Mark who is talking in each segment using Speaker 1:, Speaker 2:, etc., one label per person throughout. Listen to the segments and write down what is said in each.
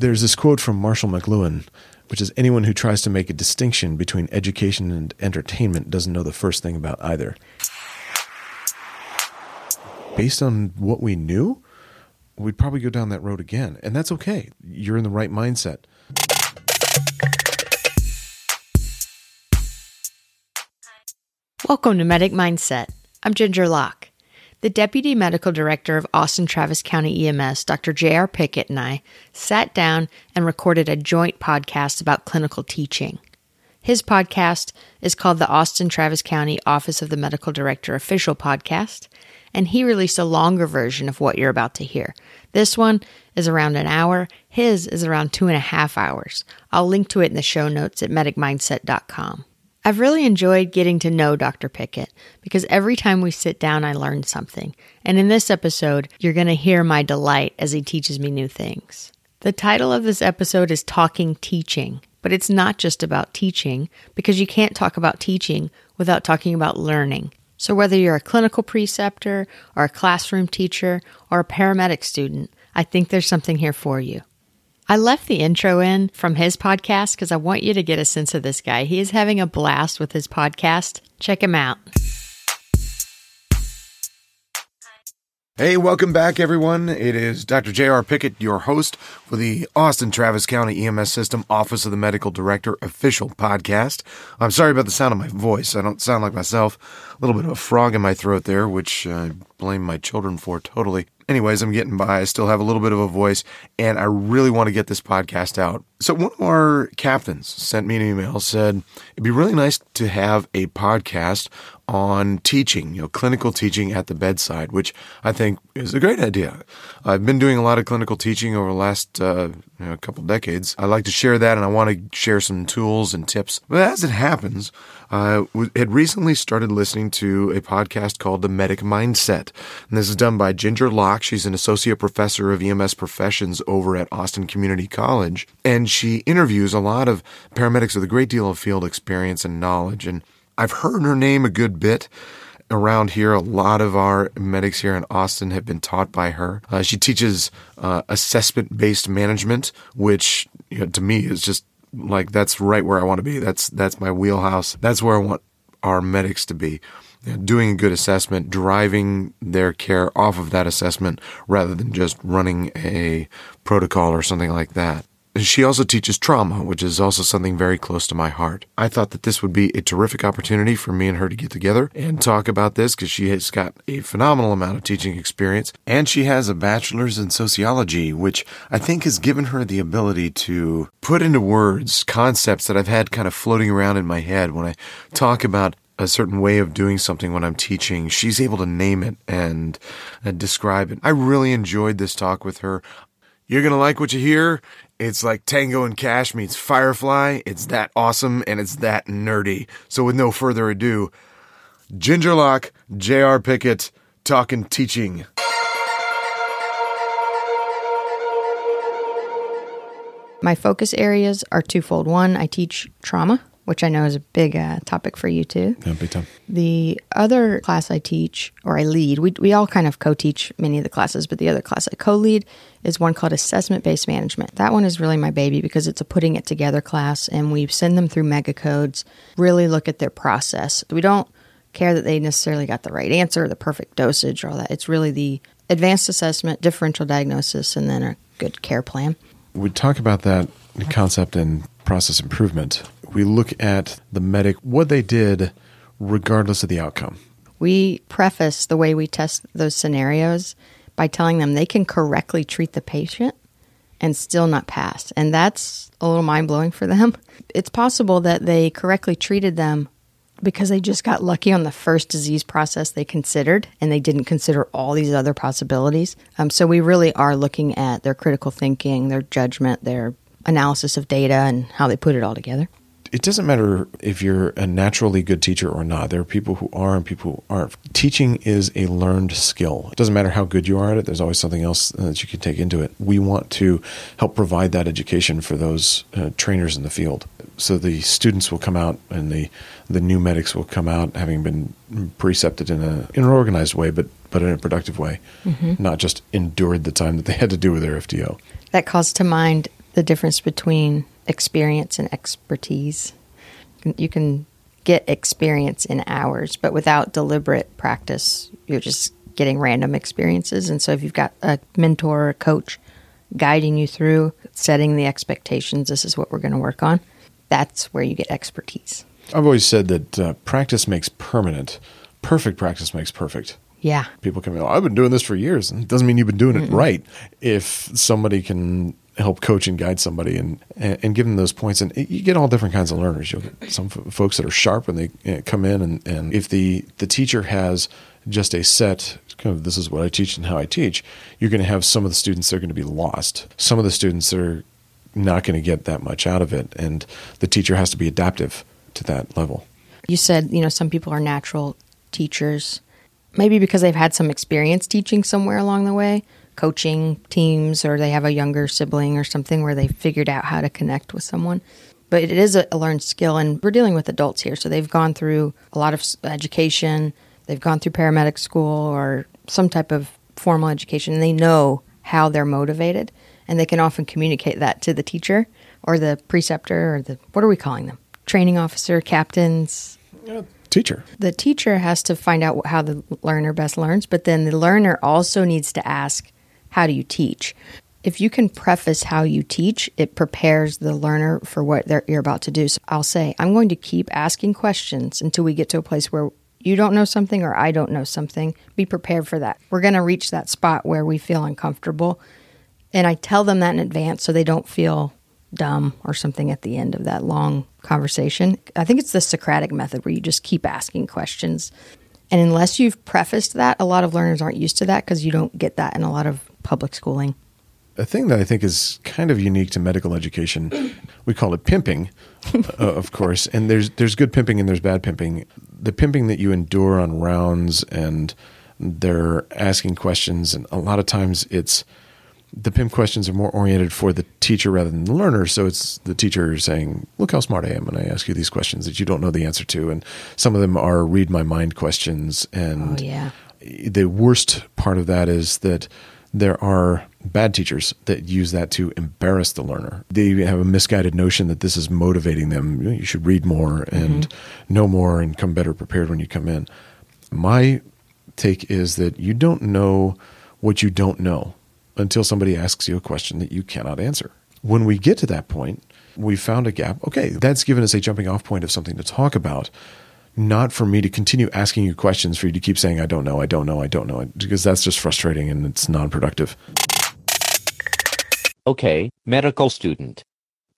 Speaker 1: There's this quote from Marshall McLuhan, which is anyone who tries to make a distinction between education and entertainment doesn't know the first thing about either. Based on what we knew, we'd probably go down that road again. And that's okay. You're in the right mindset.
Speaker 2: Welcome to Medic Mindset. I'm Ginger Locke. The Deputy Medical Director of Austin Travis County EMS, Dr. J.R. Pickett, and I sat down and recorded a joint podcast about clinical teaching. His podcast is called the Austin Travis County Office of the Medical Director Official Podcast, and he released a longer version of what you're about to hear. This one is around an hour, his is around two and a half hours. I'll link to it in the show notes at medicmindset.com. I've really enjoyed getting to know Dr. Pickett because every time we sit down, I learn something. And in this episode, you're going to hear my delight as he teaches me new things. The title of this episode is Talking Teaching, but it's not just about teaching because you can't talk about teaching without talking about learning. So, whether you're a clinical preceptor or a classroom teacher or a paramedic student, I think there's something here for you. I left the intro in from his podcast because I want you to get a sense of this guy. He is having a blast with his podcast. Check him out.
Speaker 3: Hey, welcome back, everyone. It is Dr. J.R. Pickett, your host for the Austin Travis County EMS System Office of the Medical Director official podcast. I'm sorry about the sound of my voice. I don't sound like myself. A little bit of a frog in my throat there, which I blame my children for totally. Anyways, I'm getting by. I still have a little bit of a voice, and I really want to get this podcast out. So, one of our captains sent me an email, said it'd be really nice to have a podcast on teaching, you know, clinical teaching at the bedside, which I think is a great idea. I've been doing a lot of clinical teaching over the last uh, you know, couple decades. I like to share that, and I want to share some tools and tips. But as it happens, I had recently started listening to a podcast called The Medic Mindset, and this is done by Ginger Locke. She's an associate professor of EMS professions over at Austin Community College, and she interviews a lot of paramedics with a great deal of field experience and knowledge. And I've heard her name a good bit around here. A lot of our medics here in Austin have been taught by her. Uh, she teaches uh, assessment based management, which you know, to me is just like that's right where I want to be. That's that's my wheelhouse. That's where I want our medics to be. Doing a good assessment, driving their care off of that assessment rather than just running a protocol or something like that. She also teaches trauma, which is also something very close to my heart. I thought that this would be a terrific opportunity for me and her to get together and talk about this because she has got a phenomenal amount of teaching experience and she has a bachelor's in sociology, which I think has given her the ability to put into words concepts that I've had kind of floating around in my head when I talk about a certain way of doing something when I'm teaching. She's able to name it and, and describe it. I really enjoyed this talk with her. You're going to like what you hear. It's like Tango and Cash meets Firefly. It's that awesome and it's that nerdy. So, with no further ado, Ginger Locke, J.R. Pickett, talking teaching.
Speaker 2: My focus areas are twofold. One, I teach trauma, which I know is a big uh, topic for you too.
Speaker 1: Yeah, big time.
Speaker 2: The other class I teach or I lead, we, we all kind of co teach many of the classes, but the other class I co lead is one called Assessment Based Management. That one is really my baby because it's a putting it together class and we send them through mega codes, really look at their process. We don't care that they necessarily got the right answer, the perfect dosage, or all that. It's really the advanced assessment, differential diagnosis, and then a good care plan.
Speaker 1: We talk about that concept in process improvement we look at the medic, what they did, regardless of the outcome.
Speaker 2: We preface the way we test those scenarios by telling them they can correctly treat the patient and still not pass. And that's a little mind blowing for them. It's possible that they correctly treated them because they just got lucky on the first disease process they considered and they didn't consider all these other possibilities. Um, so we really are looking at their critical thinking, their judgment, their analysis of data, and how they put it all together
Speaker 1: it doesn't matter if you're a naturally good teacher or not. There are people who are and people who aren't. Teaching is a learned skill. It doesn't matter how good you are at it, there's always something else that you can take into it. We want to help provide that education for those uh, trainers in the field. So the students will come out and the, the new medics will come out having been precepted in, a, in an organized way, but, but in a productive way, mm-hmm. not just endured the time that they had to do with their FTO.
Speaker 2: That calls to mind the difference between experience and expertise. You can get experience in hours, but without deliberate practice, you're just getting random experiences. And so if you've got a mentor or a coach guiding you through setting the expectations, this is what we're going to work on, that's where you get expertise.
Speaker 3: I've always said that uh, practice makes permanent. Perfect practice makes perfect.
Speaker 2: Yeah.
Speaker 3: People come in, oh, I've been doing this for years. And it doesn't mean you've been doing it right. If somebody can help coach and guide somebody and, and, give them those points, and you get all different kinds of learners. You'll get some f- folks that are sharp when they eh, come in, and, and if the, the teacher has just a set kind of this is what I teach and how I teach, you're going to have some of the students that are going to be lost. Some of the students that are not going to get that much out of it, and the teacher has to be adaptive to that level.
Speaker 2: You said, you know, some people are natural teachers, maybe because they've had some experience teaching somewhere along the way, coaching teams, or they have a younger sibling or something where they figured out how to connect with someone. But it is a learned skill, and we're dealing with adults here, so they've gone through a lot of education, they've gone through paramedic school or some type of formal education, and they know how they're motivated, and they can often communicate that to the teacher or the preceptor or the what are we calling them? Training officer, captains,
Speaker 3: Yeah, teacher.
Speaker 2: the teacher has to find out how the learner best learns, but then the learner also needs to ask, How do you teach? If you can preface how you teach, it prepares the learner for what you're about to do. So I'll say, I'm going to keep asking questions until we get to a place where you don't know something or I don't know something. Be prepared for that. We're going to reach that spot where we feel uncomfortable. And I tell them that in advance so they don't feel dumb or something at the end of that long conversation. I think it's the Socratic method where you just keep asking questions. And unless you've prefaced that, a lot of learners aren't used to that because you don't get that in a lot of public schooling.
Speaker 3: A thing that I think is kind of unique to medical education, we call it pimping, uh, of course. And there's there's good pimping and there's bad pimping. The pimping that you endure on rounds and they're asking questions, and a lot of times it's the pimp questions are more oriented for the teacher rather than the learner. So it's the teacher saying, "Look how smart I am," when I ask you these questions that you don't know the answer to, and some of them are read my mind questions. And
Speaker 2: Oh, yeah.
Speaker 3: the worst part of that is that there are bad teachers that use that to embarrass the learner. They have a misguided notion that this is motivating them. You should read more and mm-hmm. know more and come better prepared when you come in. My take is that you don't know what you don't know until somebody asks you a question that you cannot answer. When we get to that point, we found a gap. Okay, that's given us a jumping off point of something to talk about not for me to continue asking you questions for you to keep saying I don't know, I don't know, I don't know, because that's just frustrating and it's non-productive.
Speaker 4: Okay, medical student.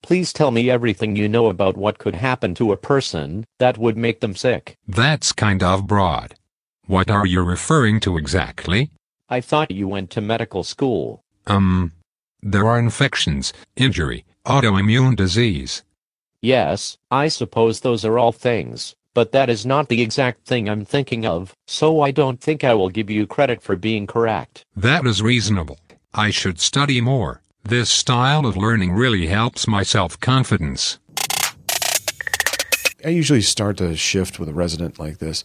Speaker 4: Please tell me everything you know about what could happen to a person that would make them sick.
Speaker 5: That's kind of broad. What are you referring to exactly?
Speaker 4: I thought you went to medical school.
Speaker 5: Um, there are infections, injury, autoimmune disease.
Speaker 4: Yes, I suppose those are all things, but that is not the exact thing I'm thinking of, so I don't think I will give you credit for being correct.
Speaker 5: That is reasonable. I should study more. This style of learning really helps my self-confidence.
Speaker 3: I usually start a shift with a resident like this.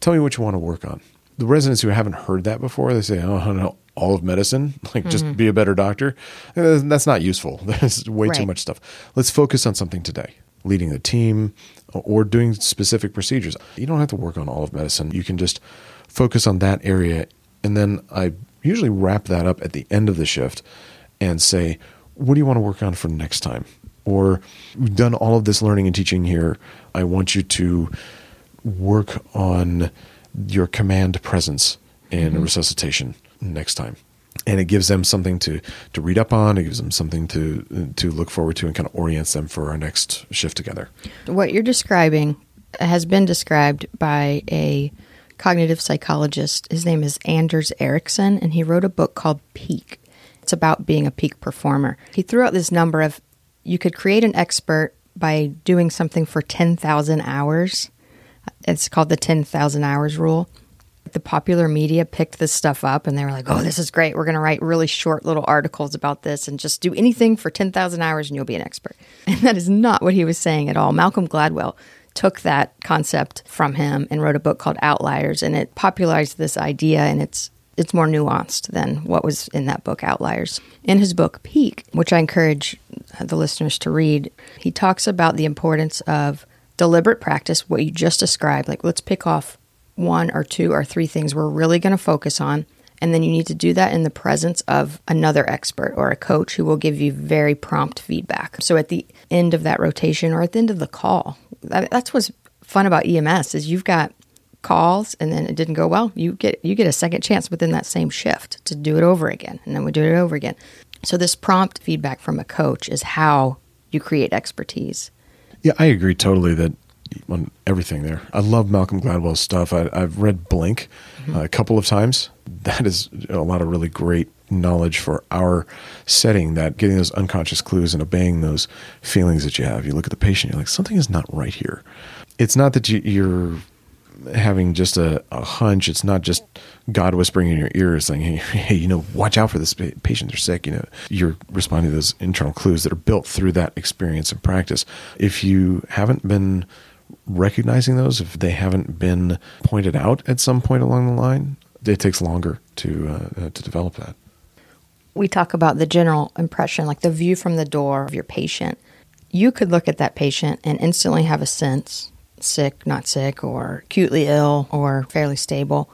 Speaker 3: Tell me what you want to work on. The residents who haven't heard that before, they say, "Oh, I all of medicine, like just be a better doctor." Uh, That's not useful. There's way too much stuff. Let's focus on something today. Leading the team or doing specific procedures. You don't have to work on all of medicine. You can just focus on that area and then I usually wrap that up at the end of the shift and say, "What do you want to work on for next time?" Or we've done all of this learning and teaching here. I want you to work on your command presence in a resuscitation next time. And it gives them something to, to read up on. It gives them something to to look forward to, and kind of orients them for our next shift together.
Speaker 2: What you're describing has been described by a cognitive psychologist. His name is Anders Ericsson, and he wrote a book called Peak. It's about being a peak performer. He threw out this number of you could create an expert by doing something for 10,000 hours. It's called the 10,000 hours rule. The popular media picked this stuff up and they were like, oh, this is great. We're going to write really short little articles about this and just do anything for 10,000 hours and you'll be an expert. And that is not what he was saying at all. Malcolm Gladwell took that concept from him and wrote a book called Outliers and it popularized this idea and it's it's more nuanced than what was in that book Outliers. In his book Peak, which I encourage the listeners to read. He talks about the importance of deliberate practice, what you just described. Like, let's pick off one or two or three things we're really going to focus on. And then you need to do that in the presence of another expert or a coach who will give you very prompt feedback. So at the end of that rotation or at the end of the call, that's what's fun about EMS is you've got calls and then it didn't go well. You get you get a second chance within that same shift to do it over again, and then we do it over again. So this prompt feedback from a coach is how you create expertise.
Speaker 3: Yeah, I agree totally that on everything there. I love Malcolm Gladwell's stuff. I, have read Blink mm-hmm. uh, a couple of times. That is a lot of really great knowledge for our setting. That getting those unconscious clues and obeying those feelings that you have. You look at the patient, you're like, something is not right here. It's not that you, you're having just a, a, hunch. It's not just God whispering in your ear saying, hey, hey, you know, watch out for this patient. They're sick. You know, you're responding to those internal clues that are built through that experience and practice. If you haven't been recognizing those, if they haven't been pointed out at some point along the line, it takes longer to uh, to develop that.
Speaker 2: We talk about the general impression, like the view from the door of your patient. You could look at that patient and instantly have a sense sick, not sick, or acutely ill, or fairly stable.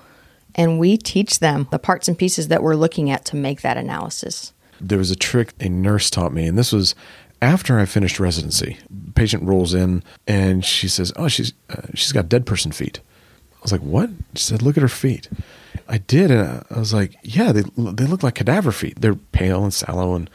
Speaker 2: And we teach them the parts and pieces that we're looking at to make that analysis.
Speaker 3: There was a trick a nurse taught me, and this was after I finished residency. Patient rolls in and she says, "Oh, she's uh, she's got dead person feet." I was like, "What?" She said, "Look at her feet." I did, and I was like, "Yeah, they they look like cadaver feet. They're pale and sallow." And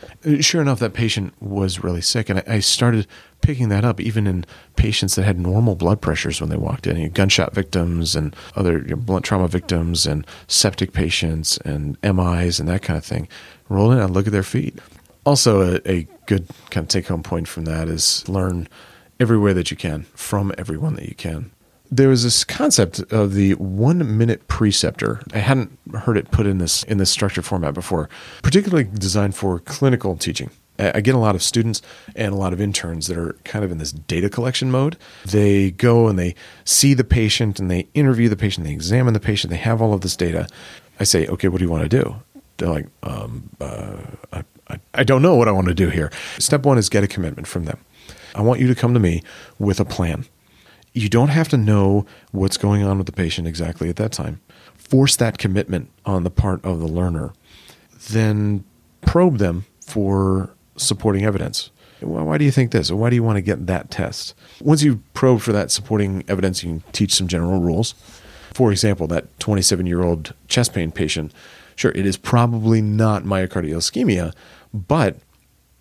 Speaker 3: sure enough, that patient was really sick, and I, I started picking that up even in patients that had normal blood pressures when they walked in. You know, gunshot victims and other you know, blunt trauma victims and septic patients and MIs and that kind of thing. Roll in and look at their feet. Also, a, a good kind of take home point from that is learn everywhere that you can from everyone that you can there was this concept of the one minute preceptor. I hadn't heard it put in this in this structured format before, particularly designed for clinical teaching. I get a lot of students and a lot of interns that are kind of in this data collection mode. They go and they see the patient and they interview the patient, they examine the patient, they have all of this data. I say, okay, what do you want to do? They're like, um, uh, I, don't know what I want to do here. Step one is get a commitment from them. I want you to come to me with a plan you don't have to know what's going on with the patient exactly at that time. Force that commitment on the part of the learner. Then probe them for supporting evidence. Why do you think this? Why do you want to get that test? Once you probe for that supporting evidence, you can teach some general rules. For example, that 27 year old chest pain patient, sure, it is probably not myocardial ischemia, but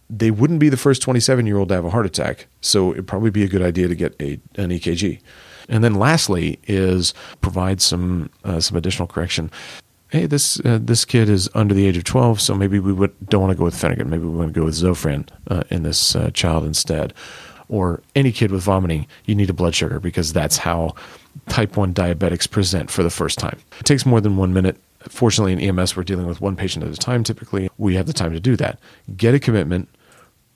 Speaker 3: they wouldn't be the first 27 year old to have a heart attack. So it'd probably be a good idea to get a, an EKG. And then lastly is provide some uh, some additional correction. Hey, this uh, this kid is under the age of 12, so maybe we would, don't want to go with Phenergan. Maybe we want to go with Zofran uh, in this uh, child instead. Or any kid with vomiting, you need a blood sugar because that's how type 1 diabetics present for the first time. It takes more than one minute Fortunately, in EMS, we're dealing with one patient at a time. Typically, we have the time to do that. Get a commitment,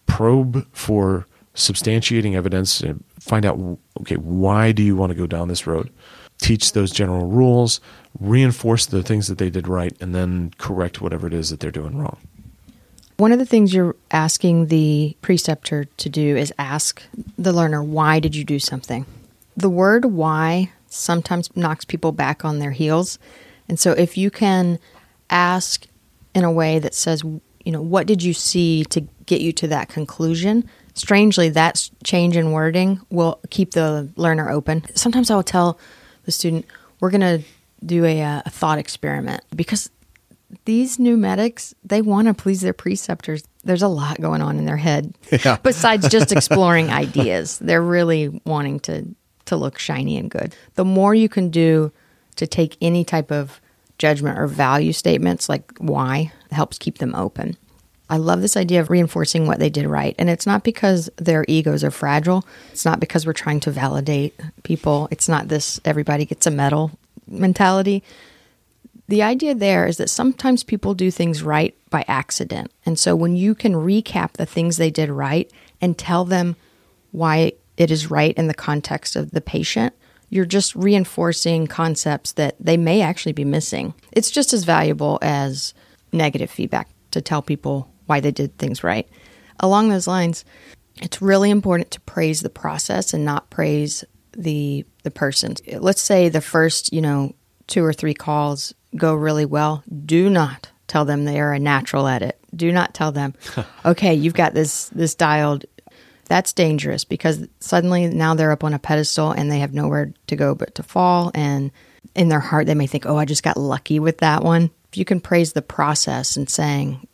Speaker 3: probe for substantiating evidence, and find out okay, why do you want to go down this road? Teach those general rules, reinforce the things that they did right, and then correct whatever it is that they're doing wrong.
Speaker 2: One of the things you're asking the preceptor to do is ask the learner, why did you do something? The word why sometimes knocks people back on their heels and so if you can ask in a way that says, you know, what did you see to get you to that conclusion? Strangely, that change in wording will keep the learner open. Sometimes I will tell the student, we're going to do a, uh, a thought experiment because these new medics, they want to please their preceptors. There's a lot going on in their head yeah. besides just exploring ideas. They're really wanting to to look shiny and good. The more you can do to take any type of judgment or value statements, like why, helps keep them open. I love this idea of reinforcing what they did right. And it's not because their egos are fragile. It's not because we're trying to validate people. It's not this everybody gets a medal mentality. The idea there is that sometimes people do things right by accident. And so when you can recap the things they did right and tell them why it is right in the context of the patient, you're just reinforcing concepts that they may actually be missing. It's just as valuable as negative feedback to tell people why they did things right. along those lines, it's really important to praise the process and not praise the the person. Let's say the first, you know, two or three calls go really well. Do not tell them they are a natural at it. Do not tell them, okay, you've got this this dialed. That's dangerous because suddenly now they're up on a pedestal and they have nowhere to go but to fall. And in their heart, they may think, oh, I just got lucky with that one. If you can praise the process and saying,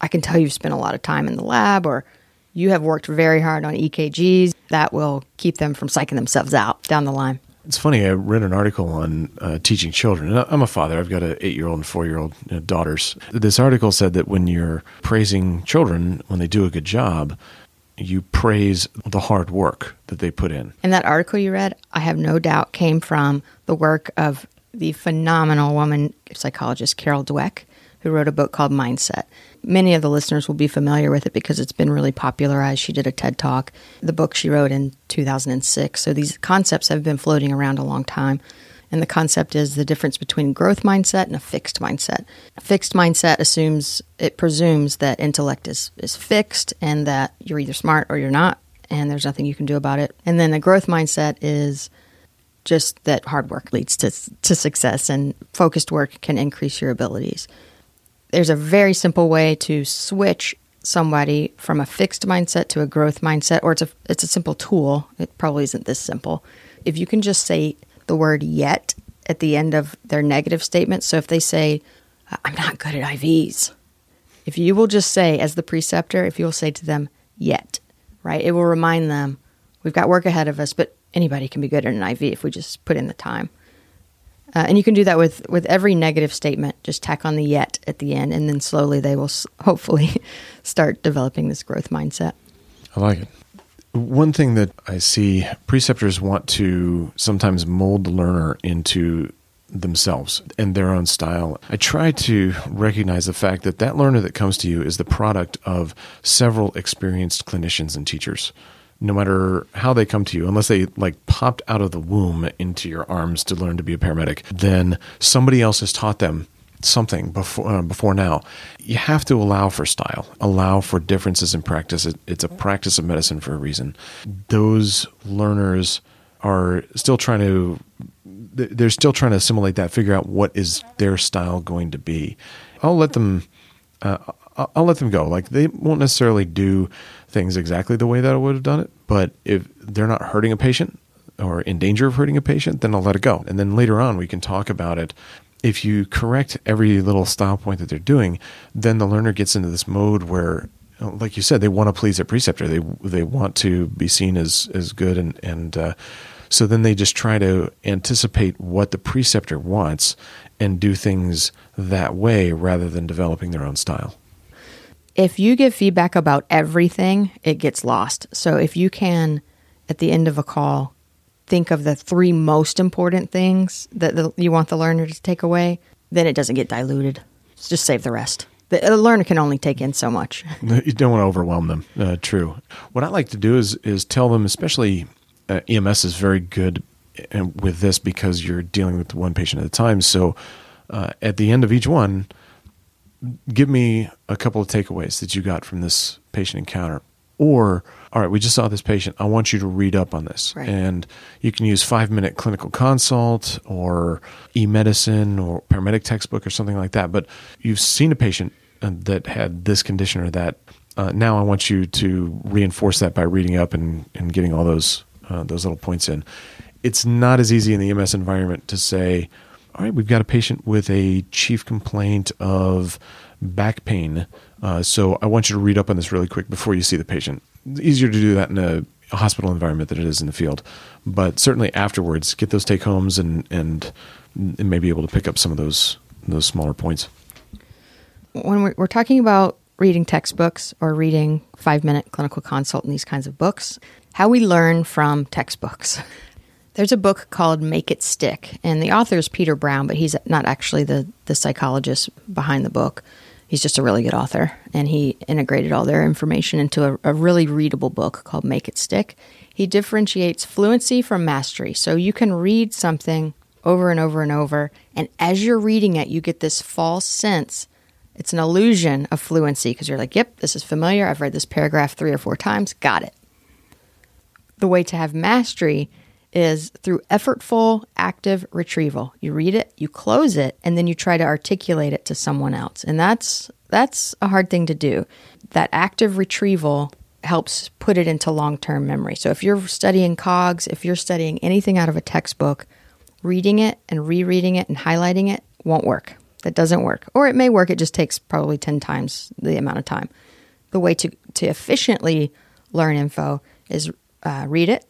Speaker 2: I can tell you've spent a lot of time in the lab or you have worked very hard on EKGs, that will keep them from psyching themselves out down the line.
Speaker 3: It's funny. I read an article on uh, teaching children. I'm a father. I've got an eight-year-old and four-year-old you know, daughters. This article said that when you're praising children when they do a good job, you praise the hard work that they put in.
Speaker 2: And that article you read, I have no doubt, came from the work of the phenomenal woman psychologist Carol Dweck, who wrote a book called Mindset. Many of the listeners will be familiar with it because it's been really popularized. She did a TED Talk, the book she wrote in 2006. So these concepts have been floating around a long time. And the concept is the difference between growth mindset and a fixed mindset. A fixed mindset assumes, it presumes that intellect is, is fixed and that you're either smart or you're not, and there's nothing you can do about it. And then a growth mindset is just that hard work leads to, to success and focused work can increase your abilities there's a very simple way to switch somebody from a fixed mindset to a growth mindset or it's a it's a simple tool it probably isn't this simple if you can just say the word yet at the end of their negative statement so if they say i'm not good at ivs if you will just say as the preceptor if you'll say to them yet right it will remind them we've got work ahead of us but anybody can be good at an iv if we just put in the time uh, and you can do that with, with every negative statement. Just tack on the yet at the end, and then slowly they will s- hopefully start developing this growth mindset.
Speaker 3: I like it. One thing that I see preceptors want to sometimes mold the learner into themselves and their own style. I try to recognize the fact that that learner that comes to you is the product of several experienced clinicians and teachers no matter how they come to you, unless they like popped out of the womb into your arms to learn to be a paramedic, then somebody else has taught them something before uh, before now. You have to allow for style, allow for differences in practice. It, it's a practice of medicine for a reason. Those learners are still trying to they're still trying to assimilate that, figure out what is their style going to be. I'll let them uh, I'll let them go. Like they won't necessarily do things exactly the way that I would have done it, but if they're not hurting a patient or in danger of hurting a patient, then I'll let it go. And then later on, we can talk about it. If you correct every little style point that they're doing, then the learner gets into this mode where, like you said, they want to please their preceptor. They they want to be seen as as good, and and uh, so then they just try to anticipate what the preceptor wants and do things that way rather than developing their own style
Speaker 2: if you give feedback about everything, it gets lost. So if you can, at the end of a call, think of the three most important things that the, you want the learner to take away, then it doesn't get diluted. Just save the rest. The, the learner can only take in so much.
Speaker 3: You don't want to overwhelm them. Uh, true. What I like to do is is tell them, especially uh, EMS is very good uh, with this because you're dealing with one patient at a time. So uh, at the end of each one, give me a couple of takeaways that you got from this patient encounter. Or, all right, we just saw this patient. I want you to read up on this.
Speaker 2: Right.
Speaker 3: And you can use five minute clinical consult or e medicine or paramedic textbook or something like that. But you've seen a patient uh, that had this condition or that. Uh, now I want you to reinforce that by reading up and, and getting all those uh, those little points in. It's not as easy in the EMS environment to say, all right, we've got a patient with a chief complaint of back pain. Uh, so I want you to read up on this really quick before you see the patient. Easier to do that in a hospital environment than it is in the field. But certainly afterwards, get those take homes and, and, and maybe able to pick up some of those those smaller points.
Speaker 2: When we're, we're talking about reading textbooks or reading five minute clinical consult and these kinds of books, how we learn from textbooks. There's a book called Make It Stick, and the author is Peter Brown, but he's not actually the, the psychologist behind the book. He's just a really good author, and he integrated all their information into a, a really readable book called Make It Stick. He differentiates fluency from mastery. So you can read something over and over and over, and as you're reading it, you get this false sense It's an illusion of fluency because you're like, yep, this is familiar. I've read this paragraph three or four times. Got it. The way to have mastery is through effortful, active retrieval. You read it, you close it, and then you try to articulate it to someone else. And that's that's a hard thing to do. That active retrieval helps put it into long-term memory. So if you're studying cogs, if you're studying anything out of a textbook, reading it and rereading it and highlighting it won't work. That doesn't work. Or it may work, it just takes probably 10 times the amount of time. The way to, to efficiently learn info is uh, read it,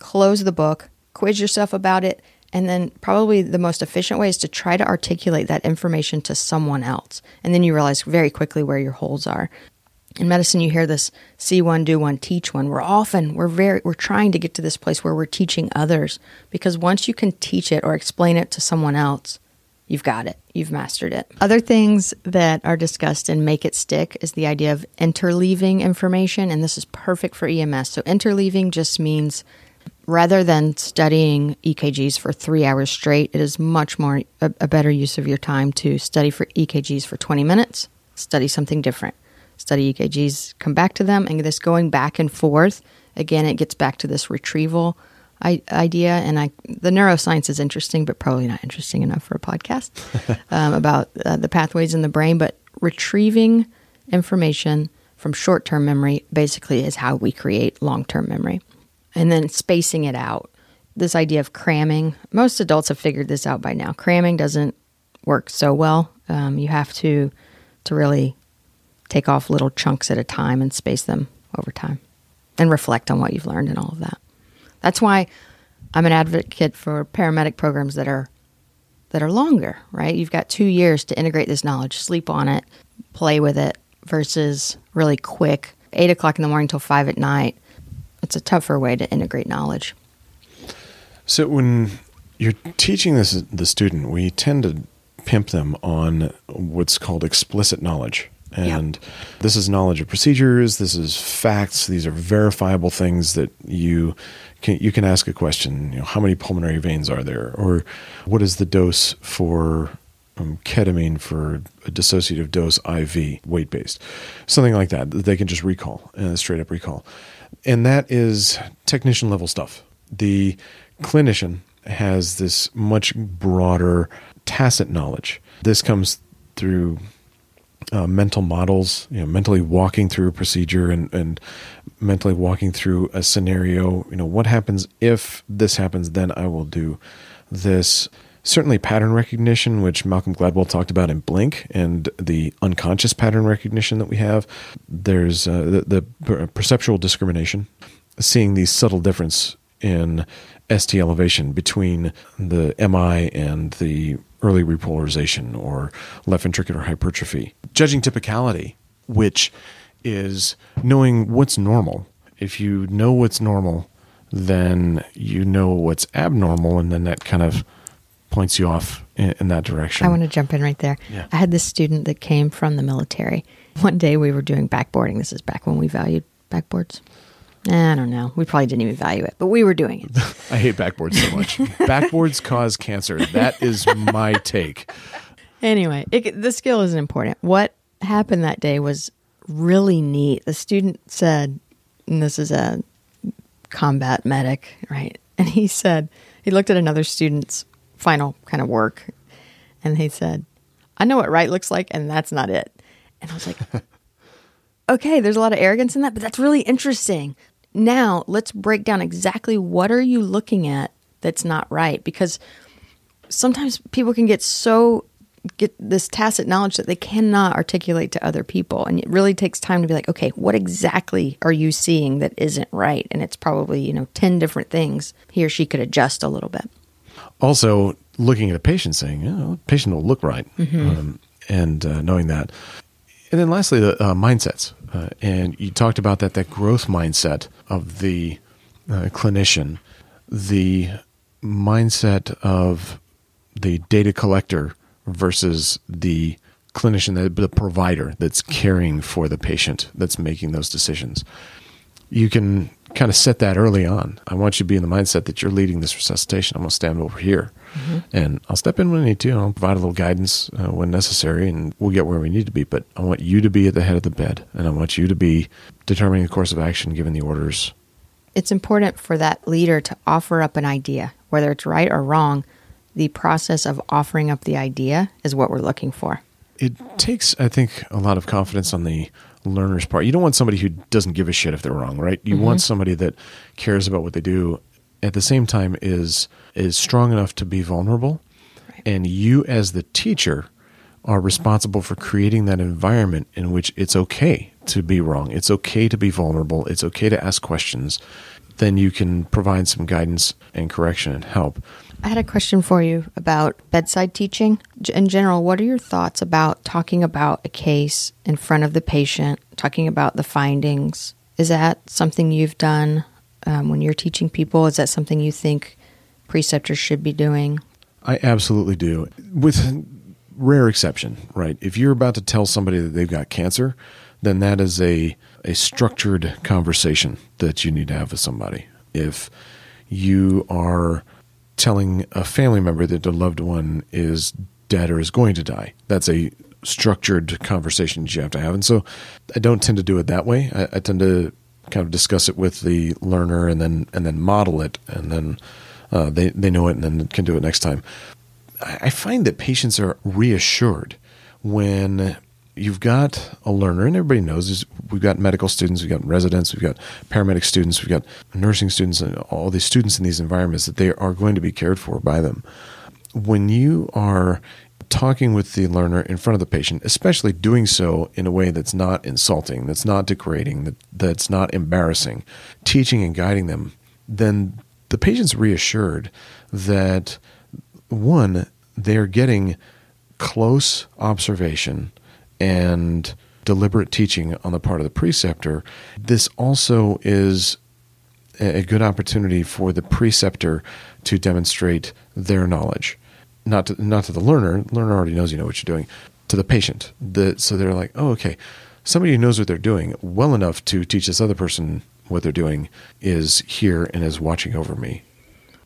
Speaker 2: close the book, quiz yourself about it, and then probably the most efficient way is to try to articulate that information to someone else. And then you realize very quickly where your holes are. In medicine, you hear this see one, do one, teach one. We're often, we're very, we're trying to get to this place where we're teaching others because once you can teach it or explain it to someone else, you've got it. You've mastered it. Other things that are discussed in Make It Stick is the idea of interleaving information, and this is perfect for EMS. So, interleaving just means rather than studying EKGs for three hours straight, it is much more a, a better use of your time to study for EKGs for 20 minutes, study something different, study EKGs, come back to them, and this going back and forth. Again, it gets back to this retrieval I, idea, and I the neuroscience is interesting, but probably not interesting enough for a podcast um, about uh, the pathways in the brain. But retrieving information from short term memory basically is how we create long term memory, and then spacing it out. This idea of cramming, most adults have figured this out by now. Cramming doesn't work so well. Um, you have to to really take off little chunks at a time and space them over time, and reflect on what you've learned and all of that. That's why I'm an advocate for paramedic programs that are that are longer, right? You've got two years to integrate this knowledge, sleep on it, play with it, versus really quick, eight o'clock in the morning till five at night. It's a tougher way to integrate knowledge.
Speaker 3: So when you're teaching this the student, we tend to pimp them on what's called explicit knowledge. And yep. this is knowledge of procedures. This is facts. These are verifiable things that you can you can ask a question. You know, how many pulmonary veins are there, or what is the dose for um, ketamine for a dissociative dose IV, weight based, something like that. That they can just recall, uh, straight up recall, and that is technician level stuff. The clinician has this much broader tacit knowledge. This comes through uh, mental models, you know, mentally walking through a procedure and, and mentally walking through a scenario. You know, what happens if this happens? Then I will do this. Certainly, pattern recognition, which Malcolm Gladwell talked about in Blink, and the unconscious pattern recognition that we have. There's uh, the, the perceptual discrimination, seeing the subtle difference in ST elevation between the MI and the early repolarization or left ventricular hypertrophy. Judging typicality, which is knowing what's normal. If you know what's normal, then you know what's abnormal, and then that kind of points you off in, in that direction.
Speaker 2: I want to jump in right there. Yeah. I had this student that came from the military. One day we were doing backboarding. This is back when we valued backboards. I don't know. We probably didn't even value it, but we were doing it.
Speaker 3: I hate backboards so much. backboards cause cancer. That is my take.
Speaker 2: Anyway, it, the skill isn't important. What happened that day was really neat. The student said, and this is a combat medic, right? And he said, he looked at another student's final kind of work and he said, I know what right looks like, and that's not it. And I was like, okay, there's a lot of arrogance in that, but that's really interesting. Now, let's break down exactly what are you looking at that's not right because sometimes people can get so get this tacit knowledge that they cannot articulate to other people and it really takes time to be like okay what exactly are you seeing that isn't right and it's probably you know 10 different things he or she could adjust a little bit
Speaker 3: also looking at a patient saying oh, patient will look right mm-hmm. um, and uh, knowing that and then lastly the uh, mindsets uh, and you talked about that that growth mindset of the uh, clinician, the mindset of the data collector versus the clinician, the, the provider that's caring for the patient, that's making those decisions. You can kind of set that early on. I want you to be in the mindset that you're leading this resuscitation. I'm going to stand over here and I'll step in when I need to. I'll provide a little guidance uh, when necessary and we'll get where we need to be. But I want you to be at the head of the bed and I want you to be determining the course of action, giving the orders.
Speaker 2: It's important for that leader to offer up an idea, whether it's right or wrong. The process of offering up the idea is what we're looking for.
Speaker 3: It takes, I think, a lot of confidence on the learner's part. You don't want somebody who doesn't give a shit if they're wrong, right? You want mm-hmm. somebody that cares about what they do. At the same time, is is strong enough to be vulnerable, and you as the teacher are responsible for creating that environment in which it's okay to be wrong. It's okay to be vulnerable. It's okay to ask questions. Then you can provide some guidance and correction and help.
Speaker 2: I had a question for you about bedside teaching. In general, what are your thoughts about talking about a case in front of the patient, talking about the findings? Is that something you've done um, when you're teaching people? Is that something you think preceptors should be doing?
Speaker 3: I absolutely do. With rare exception, right? If you're about to tell somebody that they've got cancer, then that is a a structured conversation that you need to have with somebody. If you are telling a family member that their loved one is dead or is going to die, that's a structured conversation that you have to have. And so I don't tend to do it that way. I, I tend to kind of discuss it with the learner and then and then model it and then uh, they they know it and then can do it next time. I find that patients are reassured when you've got a learner, and everybody knows this, we've got medical students, we've got residents, we've got paramedic students, we've got nursing students, and all these students in these environments that they are going to be cared for by them. When you are talking with the learner in front of the patient, especially doing so in a way that's not insulting, that's not degrading, that, that's not embarrassing, teaching and guiding them, then the patient's reassured that one, they're getting close observation and deliberate teaching on the part of the preceptor. This also is a good opportunity for the preceptor to demonstrate their knowledge, not to, not to the learner. Learner already knows you know what you're doing. To the patient, the, so they're like, oh, okay, somebody who knows what they're doing well enough to teach this other person what they're doing is here and is watching over me.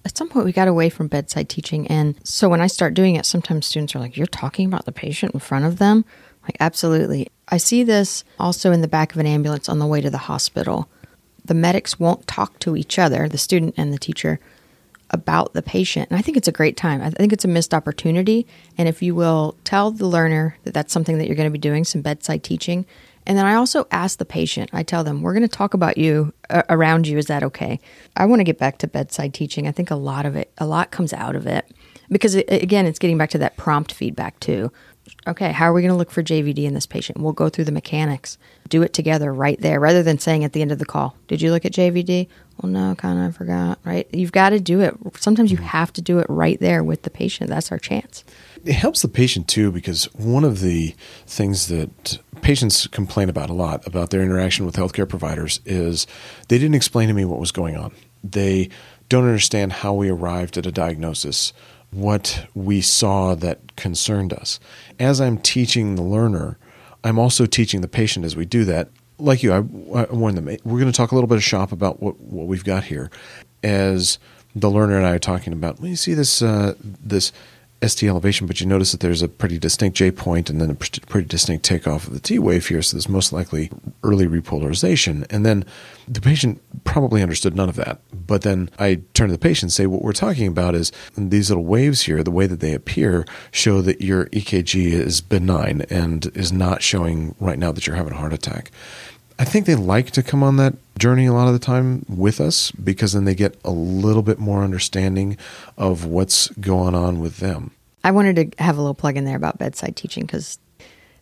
Speaker 2: At some point, we got away from bedside teaching. And so when I start doing it, sometimes students are like, You're talking about the patient in front of them? Like, absolutely. I see this also in the back of an ambulance on the way to the hospital. The medics won't talk to each other, the student and the teacher, about the patient. And I think it's a great time. I think it's a missed opportunity. And if you will tell the learner that that's something that you're going to be doing, some bedside teaching. And then I also ask the patient, I tell them, we're going to talk about you uh, around you. Is that okay? I want to get back to bedside teaching. I think a lot of it, a lot comes out of it because, again, it's getting back to that prompt feedback too. Okay, how are we going to look for JVD in this patient? We'll go through the mechanics, do it together right there, rather than saying at the end of the call, Did you look at JVD? Well, no, kind of forgot, right? You've got to do it. Sometimes you have to do it right there with the patient. That's our chance.
Speaker 3: it helps the patient too because one of the things that patients complain about a lot about their interaction with healthcare providers is they didn't explain to me what was going on. They don't understand how we arrived at a diagnosis, what we saw that concerned us. As I'm teaching the learner, I'm also teaching the patient as we do that. Like you, I, I warn them, we're going to talk a little bit of shop about what, what we've got here. As the learner and I are talking about, well, you see this uh, this ST elevation, but you notice that there's a pretty distinct J point and then a pretty distinct takeoff of the T wave here. So there's most likely early repolarization. And then the patient probably understood none of that. But then I turn to the patient and say, what we're talking about is these little waves here, the way that they appear, show that your EKG is benign and is not showing right now that you're having a heart attack. I think they like to come on that journey a lot of the time with us because then they get a little bit more understanding of what's going on with them.
Speaker 2: I wanted to have a little plug in there about bedside teaching because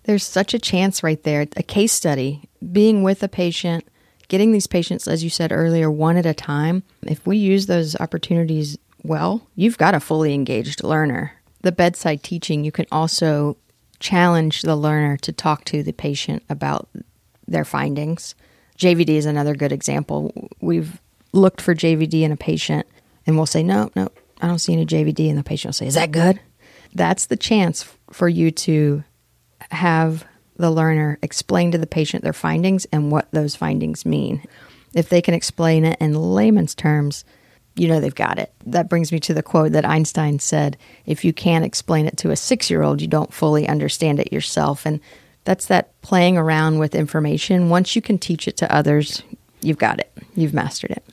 Speaker 2: there's such a chance right there. A case study, being with a patient, getting these patients, as you said earlier, one at a time. If we use those opportunities well, you've got a fully engaged learner. The bedside teaching, you can also challenge the learner to talk to the patient about their findings. JVD is another good example. We've looked for JVD in a patient and we'll say, no, no, I don't see any JVD. And the patient will say, is that good? That's the chance for you to have the learner explain to the patient their findings and what those findings mean. If they can explain it in layman's terms, you know they've got it. That brings me to the quote that Einstein said if you can't explain it to a six year old, you don't fully understand it yourself. And that's that playing around with information. Once you can teach it to others, you've got it, you've mastered it.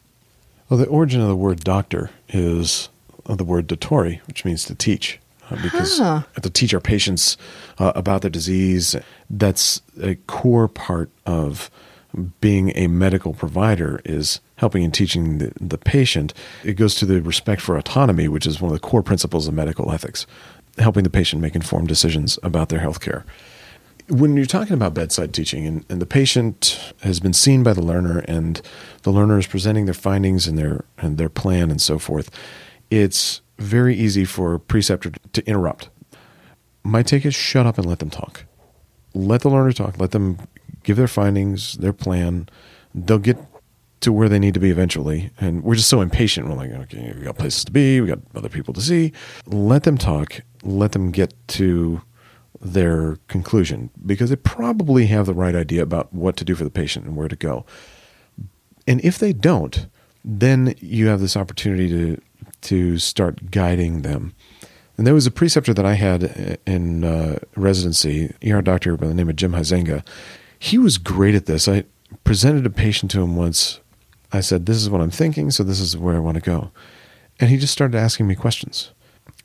Speaker 3: Well, the origin of the word doctor is the word dottore, which means to teach. Because
Speaker 2: Huh.
Speaker 3: to teach our patients uh, about their disease, that's a core part of being a medical provider is helping and teaching the, the patient. It goes to the respect for autonomy, which is one of the core principles of medical ethics, helping the patient make informed decisions about their health care when you're talking about bedside teaching and, and the patient has been seen by the learner and the learner is presenting their findings and their and their plan and so forth, it's very easy for a preceptor to interrupt. My take is shut up and let them talk. Let the learner talk. Let them give their findings, their plan. They'll get to where they need to be eventually. And we're just so impatient. We're like, okay, we got places to be, we got other people to see. Let them talk. Let them get to their conclusion because they probably have the right idea about what to do for the patient and where to go. And if they don't, then you have this opportunity to to start guiding them. And there was a preceptor that I had in uh, residency, ER doctor by the name of Jim Huizenga. He was great at this. I presented a patient to him once. I said, "This is what I'm thinking, so this is where I want to go," and he just started asking me questions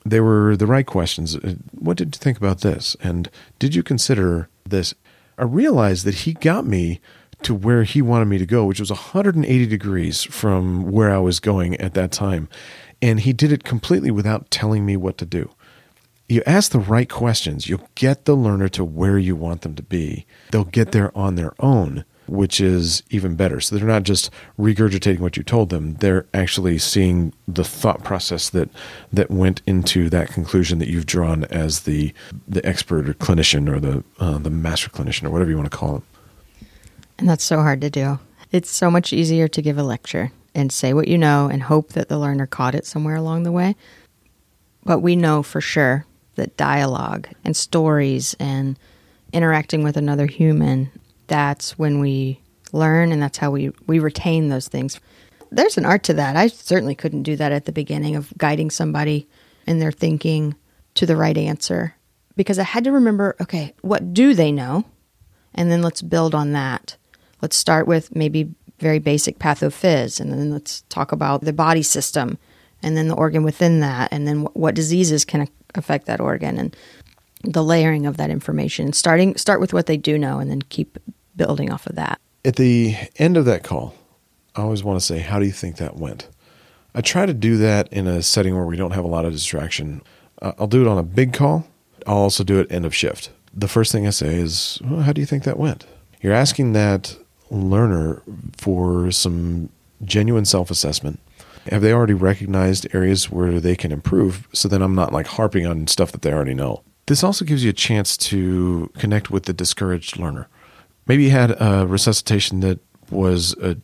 Speaker 3: they were the right questions. Uh, What did you think about this? And did you consider this? I realized that he got me to where he wanted me to go, which was 180 degrees from where I was going at that time. And he did it completely without telling me what to do. You ask the right questions, you'll get the learner to where you want them to be. They'll get there on their own, which is even better. So they're not just regurgitating what you told them, they're actually seeing the thought process that that went into that conclusion that you've drawn as the the expert or clinician or the uh, the master clinician or whatever you want to call them.
Speaker 2: And that's so hard to do. It's so much easier to give a lecture and say what you know and hope that the learner caught it somewhere along the way. But we know for sure that dialogue and stories and interacting with another human, that's when we learn and that's how we, we retain those things. There's an art to that. I certainly couldn't do that at the beginning of guiding somebody in their thinking to the right answer because I had to remember okay, what do they know? And then let's build on that. Let's start with maybe very basic pathophys, and then let's talk about the body system, and then the organ within that, and then what, what diseases can affect that organ, and the layering of that information. Starting start with what they do know, and then keep building off of that.
Speaker 3: At the end of that call, I always want to say, How do you think that went? I try to do that in a setting where we don't have a lot of distraction. Uh, I'll do it on a big call. I'll also do it end of shift. The first thing I say is, well, How do you think that went? You're asking that learner for some genuine self assessment. Have they already recognized areas where they can improve? So then I'm not like harping on stuff that they already know. This also gives you a chance to connect with the discouraged learner. Maybe you had a resuscitation that was a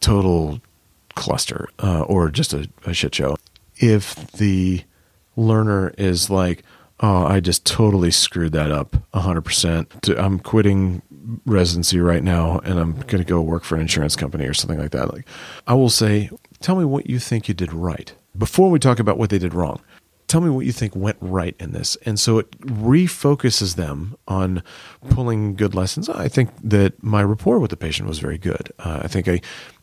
Speaker 3: total cluster uh, or just a, a shit show. If the learner is like, oh, I just totally screwed that up 100%. I'm quitting residency right now and I'm going to go work for an insurance company or something like that. Like, I will say, tell me what you think you did right before we talk about what they did wrong. Tell me what you think went right in this. And so it refocuses them on pulling good lessons. I think that my rapport with the patient was very good. Uh, I think I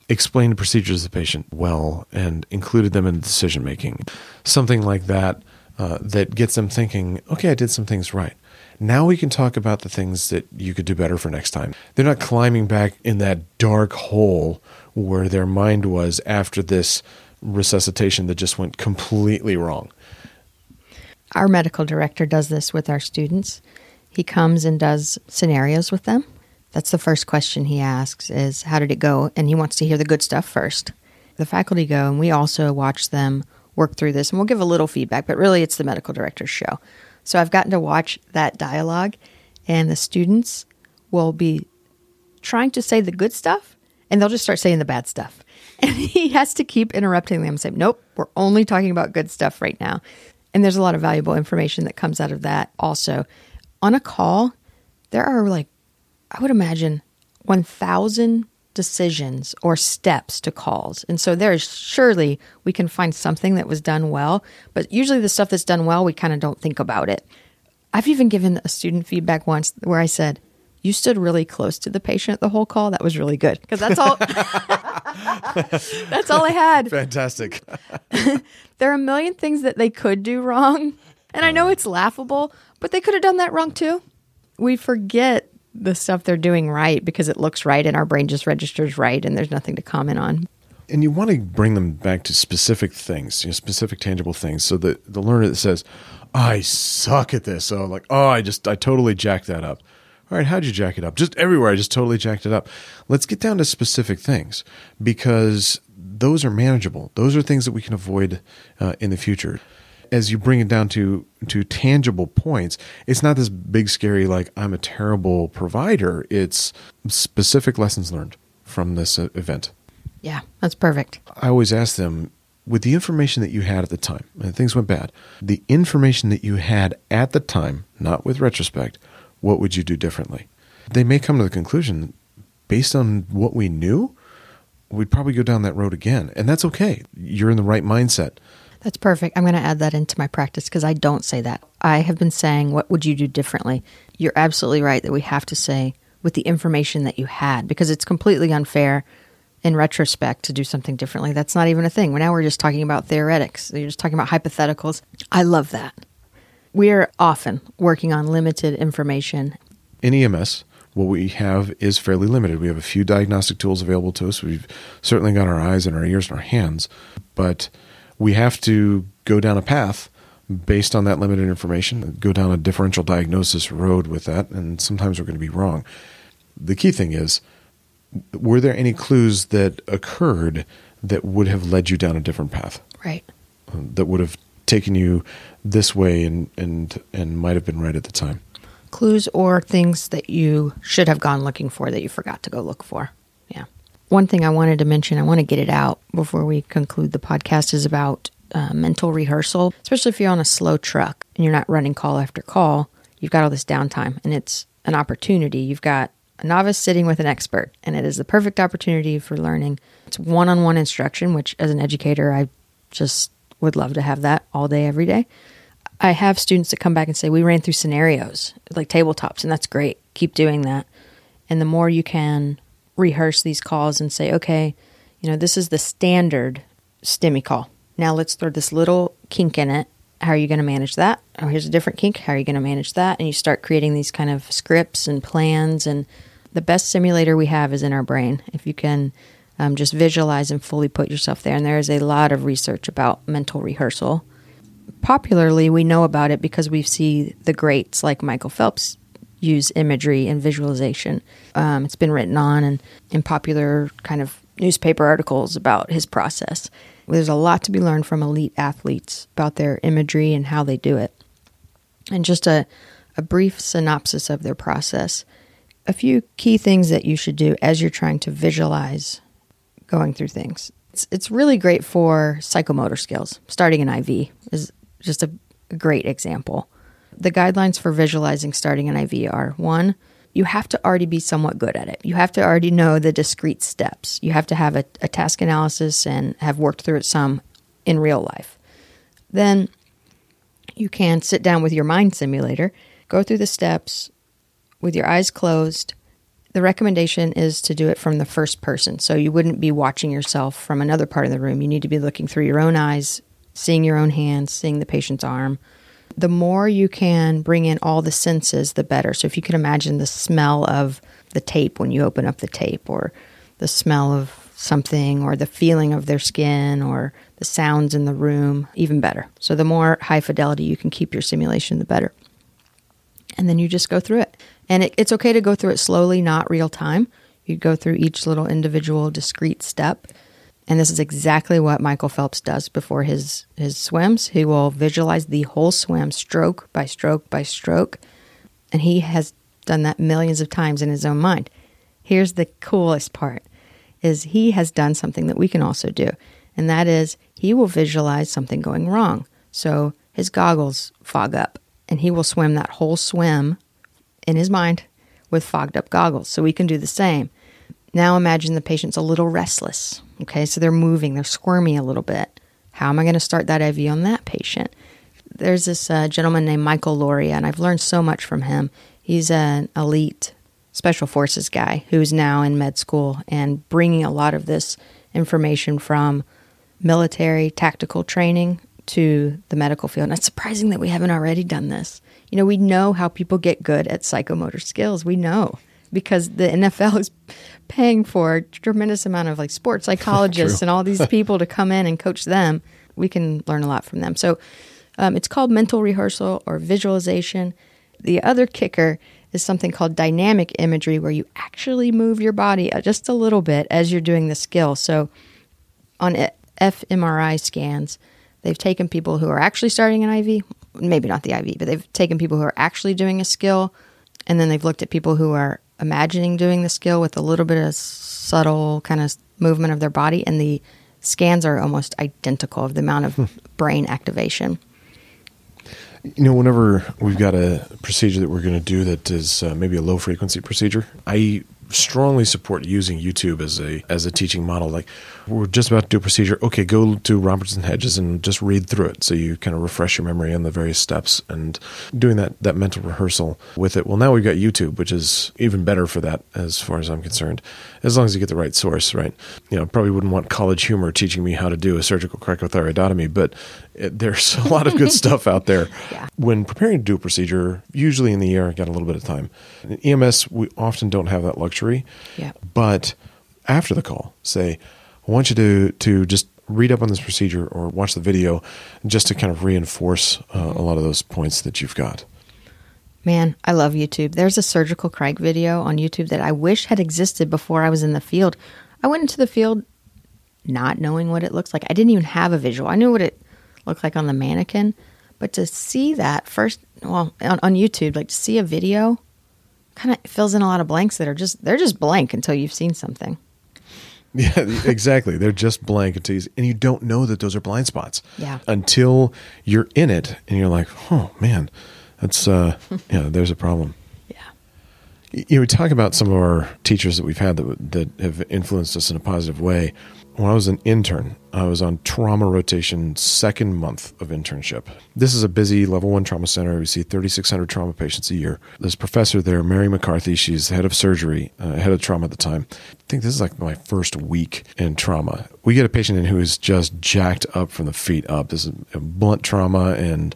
Speaker 3: explained the procedures of the patient well and included them in decision making. Something like that uh, that gets them thinking, okay, I did some things right. Now we can talk about the things that you could do better for next time. They're not climbing back in that dark hole where their mind was after this resuscitation that just went completely wrong.
Speaker 2: Our medical director does this with our students. He comes and does scenarios with them. That's the first question he asks is how did it go? And he wants to hear the good stuff first. The faculty go and we also watch them work through this and we'll give a little feedback, but really it's the medical director's show. So I've gotten to watch that dialogue and the students will be trying to say the good stuff and they'll just start saying the bad stuff. And he has to keep interrupting them and say, Nope, we're only talking about good stuff right now. And there's a lot of valuable information that comes out of that also. On a call, there are like, I would imagine 1,000 decisions or steps to calls. And so there's surely we can find something that was done well, but usually the stuff that's done well, we kind of don't think about it. I've even given a student feedback once where I said, you stood really close to the patient the whole call. That was really good because that's all. that's all I had.
Speaker 3: Fantastic.
Speaker 2: There are a million things that they could do wrong, and I know uh-huh. it's laughable, but they could have done that wrong too. We forget the stuff they're doing right because it looks right, and our brain just registers right, and there's nothing to comment on.
Speaker 3: and you want to bring them back to specific things, you know, specific tangible things, so that the learner that says, "I suck at this," so like, "Oh, I just I totally jacked that up." All right, how'd you jack it up? Just everywhere, I just totally jacked it up. Let's get down to specific things because those are manageable. Those are things that we can avoid uh, in the future. As you bring it down to to tangible points, it's not this big scary like I'm a terrible provider. It's specific lessons learned from this event.
Speaker 2: Yeah, that's perfect.
Speaker 3: I always ask them with the information that you had at the time, and things went bad, the information that you had at the time, not with retrospect, what would you do differently? They may come to the conclusion, based on what we knew, we'd probably go down that road again. And that's okay. You're in the right mindset.
Speaker 2: That's perfect. I'm going to add that into my practice because I don't say that. I have been saying, What would you do differently? You're absolutely right that we have to say with the information that you had because it's completely unfair in retrospect to do something differently. That's not even a thing. Now we're just talking about theoretics, you're just talking about hypotheticals. I love that. We are often working on limited information.
Speaker 3: In EMS, what we have is fairly limited. We have a few diagnostic tools available to us. We've certainly got our eyes and our ears and our hands, but we have to go down a path based on that limited information, go down a differential diagnosis road with that, and sometimes we're going to be wrong. The key thing is were there any clues that occurred that would have led you down a different path,
Speaker 2: Right.
Speaker 3: Um, that would have taken you this way and, and, and might have been right at the time?
Speaker 2: clues or things that you should have gone looking for that you forgot to go look for. One thing I wanted to mention, I want to get it out before we conclude the podcast, is about uh, mental rehearsal, especially if you're on a slow truck and you're not running call after call. You've got all this downtime and it's an opportunity. You've got a novice sitting with an expert, and it is the perfect opportunity for learning. It's one on one instruction, which as an educator, I just would love to have that all day, every day. I have students that come back and say, We ran through scenarios like tabletops, and that's great. Keep doing that. And the more you can rehearse these calls and say, Okay, you know, this is the standard STEMI call. Now let's throw this little kink in it. How are you going to manage that? Oh, here's a different kink. How are you going to manage that? And you start creating these kind of scripts and plans. And the best simulator we have is in our brain. If you can um, just visualize and fully put yourself there. And there is a lot of research about mental rehearsal popularly we know about it because we see the greats like Michael Phelps use imagery and visualization. Um, it's been written on and in popular kind of newspaper articles about his process. There's a lot to be learned from elite athletes about their imagery and how they do it. And just a, a brief synopsis of their process. A few key things that you should do as you're trying to visualize going through things. It's, it's really great for psychomotor skills. Starting an IV is just a, a great example. The guidelines for visualizing starting an IV are one, you have to already be somewhat good at it. You have to already know the discrete steps. You have to have a, a task analysis and have worked through it some in real life. Then you can sit down with your mind simulator, go through the steps with your eyes closed. The recommendation is to do it from the first person. So you wouldn't be watching yourself from another part of the room. You need to be looking through your own eyes, seeing your own hands, seeing the patient's arm. The more you can bring in all the senses, the better. So if you can imagine the smell of the tape when you open up the tape, or the smell of something, or the feeling of their skin, or the sounds in the room, even better. So the more high fidelity you can keep your simulation, the better. And then you just go through it. And it, it's okay to go through it slowly, not real time. You go through each little individual discrete step. And this is exactly what Michael Phelps does before his, his swims. He will visualize the whole swim stroke by stroke by stroke. And he has done that millions of times in his own mind. Here's the coolest part is he has done something that we can also do. And that is he will visualize something going wrong. So his goggles fog up and he will swim that whole swim in his mind with fogged up goggles. So we can do the same. Now imagine the patient's a little restless. Okay, so they're moving, they're squirmy a little bit. How am I going to start that IV on that patient? There's this uh, gentleman named Michael Lauria, and I've learned so much from him. He's an elite special forces guy who's now in med school and bringing a lot of this information from military tactical training to the medical field. And it's surprising that we haven't already done this. You know, we know how people get good at psychomotor skills. We know because the NFL is paying for a tremendous amount of like sports psychologists and all these people to come in and coach them. We can learn a lot from them. So um, it's called mental rehearsal or visualization. The other kicker is something called dynamic imagery, where you actually move your body uh, just a little bit as you're doing the skill. So on fMRI scans, they've taken people who are actually starting an IV, maybe not the IV, but they've taken people who are actually doing a skill, and then they've looked at people who are imagining doing the skill with a little bit of subtle kind of movement of their body, and the scans are almost identical of the amount of hmm. brain activation.
Speaker 3: You know, whenever we've got a procedure that we're going to do that is uh, maybe a low frequency procedure, I strongly support using YouTube as a as a teaching model. Like we're just about to do a procedure. Okay, go to Roberts and Hedges and just read through it so you kind of refresh your memory on the various steps and doing that that mental rehearsal with it. Well, now we've got YouTube, which is even better for that as far as I'm concerned. As long as you get the right source, right? You know, probably wouldn't want College Humor teaching me how to do a surgical cricothyroidotomy, but it, there's a lot of good stuff out there.
Speaker 2: Yeah.
Speaker 3: When preparing to do a procedure, usually in the ER, I got a little bit of time. In EMS, we often don't have that luxury.
Speaker 2: Yeah.
Speaker 3: But after the call, say, I want you to to just read up on this procedure or watch the video just to kind of reinforce uh, a lot of those points that you've got.
Speaker 2: Man, I love YouTube. There's a surgical cric video on YouTube that I wish had existed before I was in the field. I went into the field not knowing what it looks like. I didn't even have a visual. I knew what it looked like on the mannequin, but to see that first, well, on, on YouTube, like to see a video, kind of fills in a lot of blanks that are just they're just blank until you've seen something.
Speaker 3: Yeah, exactly. They're just blank until you, and you don't know that those are blind spots.
Speaker 2: Yeah.
Speaker 3: Until you're in it and you're like, oh man, that's uh, yeah, there's a problem.
Speaker 2: Yeah.
Speaker 3: You know, we talk about some of our teachers that we've had that that have influenced us in a positive way when I was an intern, I was on trauma rotation second month of internship. This is a busy level one trauma center. We see 3,600 trauma patients a year. There's a professor there, Mary McCarthy. She's head of surgery, uh, head of trauma at the time. I think this is like my first week in trauma. We get a patient in who is just jacked up from the feet up. This is blunt trauma, and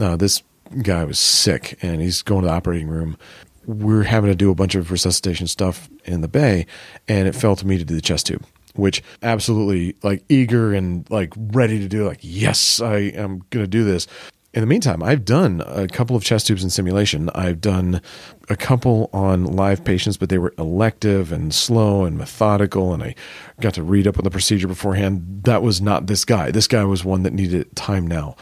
Speaker 3: uh, this guy was sick, and he's going to the operating room we're having to do a bunch of resuscitation stuff in the bay, and it fell to me to do the chest tube which absolutely like eager and like ready to do like yes i am going to do this. In the meantime i've done a couple of chest tubes in simulation. I've done a couple on live patients but they were elective and slow and methodical and i got to read up on the procedure beforehand. That was not this guy. This guy was one that needed time now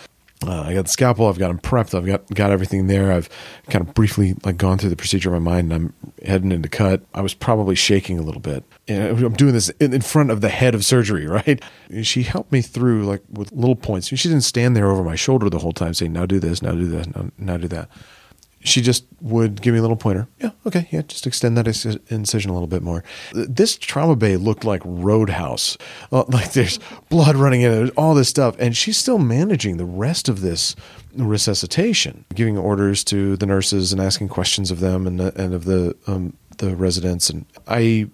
Speaker 3: uh, I got the scalpel. I've got them prepped. I've got got everything there. I've kind of briefly like gone through the procedure in my mind, and I'm heading into cut. I was probably shaking a little bit. And I'm doing this in, in front of the head of surgery, right? She helped me through like with little points. She didn't stand there over my shoulder the whole time saying, "Now do this. Now do this. Now, now do that." She just would give me a little pointer. Yeah, okay, yeah, just extend that incision a little bit more. This trauma bay looked like Roadhouse. Uh, like there's blood running in it, all this stuff. And she's still managing the rest of this resuscitation, giving orders to the nurses and asking questions of them and, and of the, um, the residents. And I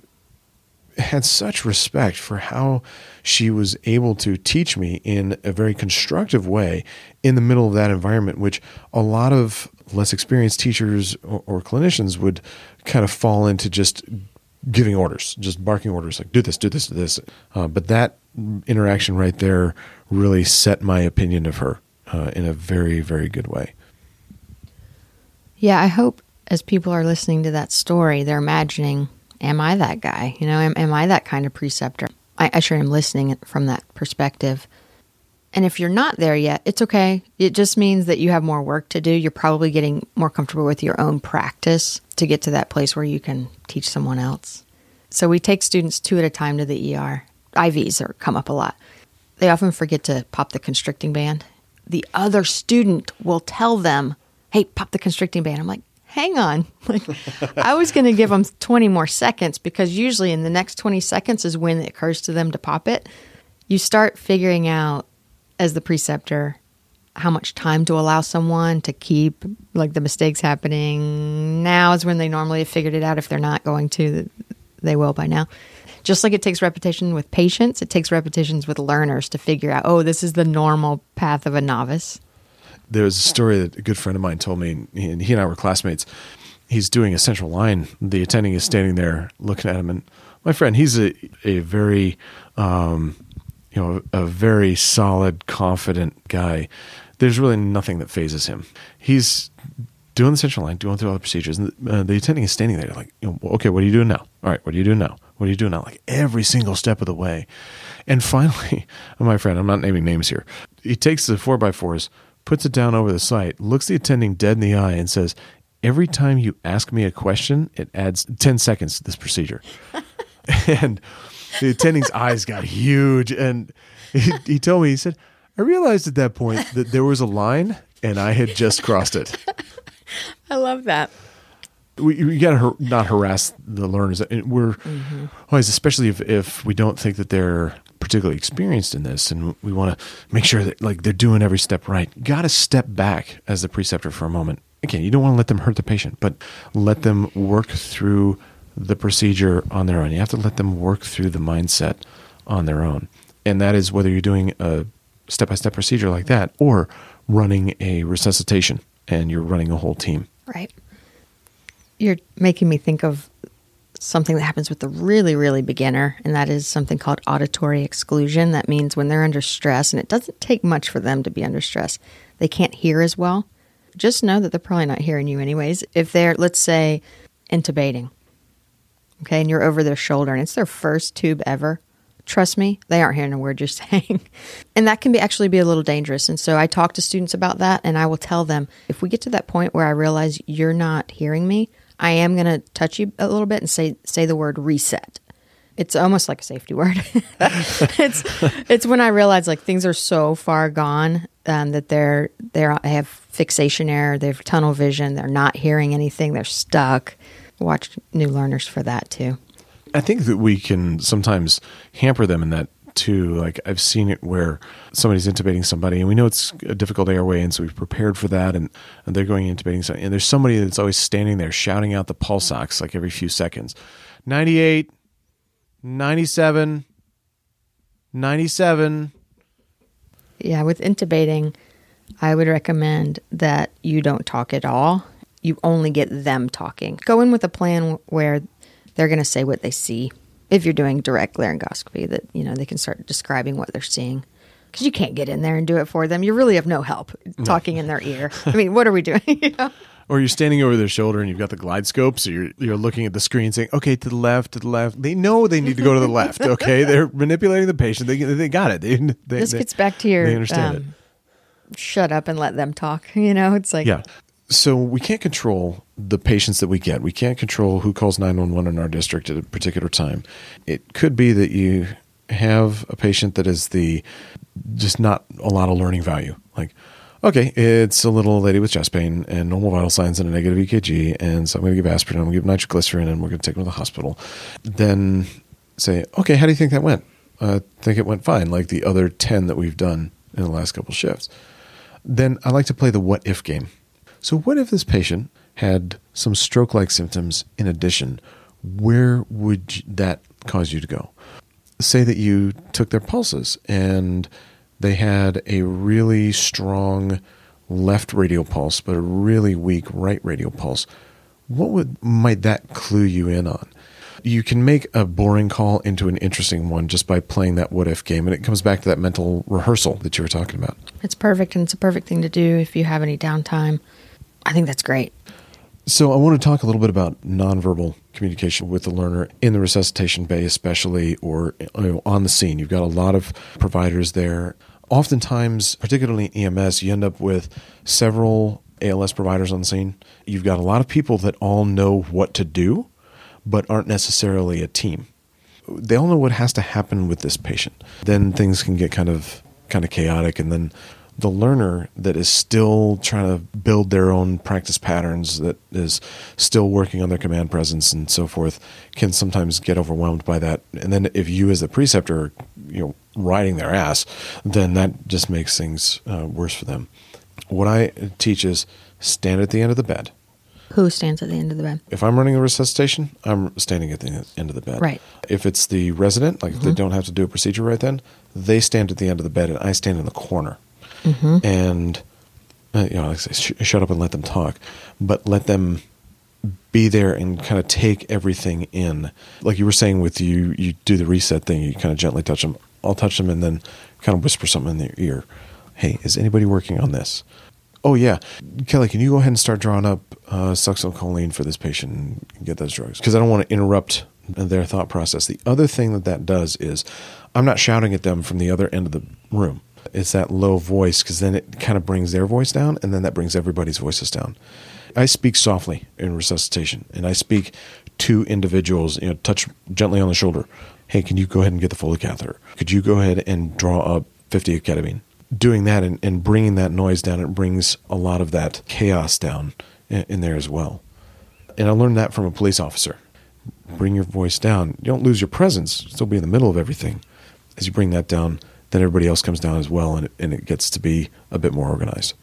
Speaker 3: had such respect for how she was able to teach me in a very constructive way in the middle of that environment, which a lot of less experienced teachers or, or clinicians would kind of fall into just giving orders, just barking orders like do this, do this, do this. Uh, but that interaction right there really set my opinion of her uh, in a very, very good way.
Speaker 2: Yeah, I hope as people are listening to that story, they're imagining, am I that guy? You know, am, am I that kind of preceptor? I, I sure am listening from that perspective. And if you're not there yet, it's okay. It just means that you have more work to do. You're probably getting more comfortable with your own practice to get to that place where you can teach someone else. So we take students two at a time to the ER. IVs are come up a lot. They often forget to pop the constricting band. The other student will tell them, "Hey, pop the constricting band." I'm like, hang on. Like, I was going to give them 20 more seconds because usually in the next 20 seconds is when it occurs to them to pop it. You start figuring out as the preceptor how much time to allow someone to keep like the mistakes happening. Now is when they normally have figured it out. If they're not going to, they will by now. Just like it takes repetition with patients, it takes repetitions with learners to figure out, oh, this is the normal path of a novice.
Speaker 3: There was a story that a good friend of mine told me, and he and I were classmates. He's doing a central line. The attending is standing there looking at him, and my friend, he's a, a very, um, you know, a very solid, confident guy. There's really nothing that phases him. He's doing the central line, doing through all the procedures, and the, uh, the attending is standing there like, you know, okay, what are you doing now? All right, what are you doing now? What are you doing now? Like every single step of the way. And finally, my friend, I'm not naming names here, he takes the four by fours, puts it down over the site, looks the attending dead in the eye, and says, Every time you ask me a question, it adds 10 seconds to this procedure. and the attending's eyes got huge. And he, he told me, he said, I realized at that point that there was a line and I had just crossed it.
Speaker 2: I love that.
Speaker 3: We, we got to har- not harass the learners. And We're
Speaker 2: Mm-hmm.
Speaker 3: always, especially if, if we don't think that they're particularly experienced in this and we want to make sure that like they're doing every step right. Got to step back as the preceptor for a moment. Again, you don't want to let them hurt the patient, but let them work through the procedure on their own. You have to let them work through the mindset on their own. And that is whether you're doing a step by step procedure like that or running a resuscitation and you're running a whole team.
Speaker 2: Right. You're making me think of something that happens with the really, really beginner, and that is something called auditory exclusion. That means when they're under stress, and it doesn't take much for them to be under stress, they can't hear as well. Just know that they're probably not hearing you, anyways. If they're, let's say, intubating, okay, and you're over their shoulder and it's their first tube ever, trust me, they aren't hearing a word you're saying. and that can be actually be a little dangerous. And so I talk to students about that and I will tell them if we get to that point where I realize you're not hearing me, I am going to touch you a little bit and say say the word reset. It's almost like a safety word. it's it's when I realize like things are so far gone um, that they're they're they have fixation error, they have tunnel vision, they're not hearing anything, they're stuck. Watch new learners for that too.
Speaker 3: I think that we can sometimes hamper them in that too. Like I've seen it where somebody's intubating somebody, and we know it's a difficult airway, and so we've prepared for that, and, and they're going intubating somebody, and there's somebody that's always standing there shouting out the pulse ox like every few seconds, 98, 97, 97.
Speaker 2: Yeah, with intubating, I would recommend that you don't talk at all. You only get them talking. Go in with a plan where they're going to say what they see. If you're doing direct laryngoscopy, that you know they can start describing what they're seeing. Because you can't get in there and do it for them. You really have no help talking in their ear. I mean, what are we doing? you know?
Speaker 3: Or you're standing over their shoulder and you've got the GlideScope, so you're you're looking at the screen saying, "Okay, to the left, to the left." They know they need to go to the left. Okay, they're manipulating the patient. They they got it. They, they
Speaker 2: This
Speaker 3: they-
Speaker 2: gets back to your
Speaker 3: they understand it.
Speaker 2: um, shut up and let them talk. You know, it's like
Speaker 3: Yeah. So we can't control the patients that we get. We can't control who calls 911 in our district at a particular time. It could be that you have a patient that is the just not a lot of learning value. Like, okay, it's a little lady with chest pain and normal vital signs and a negative EKG, and so I'm going to give aspirin, I'm going to give nitroglycerin, and we're going to take them to the hospital. Then say, okay, how do you think that went? I think it went fine, like the other 10 that we've done in the last couple shifts then I like to play the what if game. So, what if this patient had some stroke like symptoms in addition? Where would that cause you to go? Say that you took their pulses and they had a really strong left radial pulse, but a really weak right radial pulse. What would might that clue you in on? You can make a boring call into an interesting one just by playing that what if game, and it comes back to that mental rehearsal that you were talking about.
Speaker 2: it's perfect, and it's a perfect thing to do if you have any downtime. I think that's great.
Speaker 3: So, I want to talk a little bit about nonverbal communication with the learner in the resuscitation bay, especially, or you know, on the scene. You've got a lot of providers there. Oftentimes, particularly in EMS, you end up with several ALS providers on the scene. You've got a lot of people that all know what to do, but aren't necessarily a team. They all know what has to happen with this patient. Then things can get kind of kind of chaotic, and then The learner that is still trying to build their own practice patterns, that is still working on their command presence and so forth, can sometimes get overwhelmed by that. And then if you, as the preceptor, are, you know, riding their ass, then that just makes things uh, worse for them. What I teach is stand at the end of the bed.
Speaker 2: Who stands at the end of the bed?
Speaker 3: If I'm running a resuscitation, I'm standing at the end of the bed.
Speaker 2: Right.
Speaker 3: If it's the resident, like if they don't have to do a procedure right then, they stand at the end of the bed and I stand in the corner. And, uh, you know, like sh- shut up and let them talk, but let them be there and kind of take everything in. Like you were saying with you, you do the reset thing, you kind of gently touch them. I'll touch them and then kind of whisper something in their ear. Hey, is anybody working on this? Oh yeah, Kelly, can you go ahead and start drawing up uh, succinylcholine for this patient and get those drugs? Because I don't want to interrupt their thought process. The other thing that that does is, I'm not shouting at them from the other end of the room. It's that low voice because then it kind of brings their voice down, and then that brings everybody's voices down. I speak softly in resuscitation, and I speak to individuals. You know, touch gently on the shoulder. Hey, can you go ahead and get the Foley catheter? Could you go ahead and draw up 50 of ketamine? Doing that and, and bringing that noise down, it brings a lot of that chaos down in, in there as well. And I learned that from a police officer. Bring your voice down. You don't lose your presence. Still be in the middle of everything. As you bring that down, then everybody else comes down as well, and it, and it gets to be a bit more organized.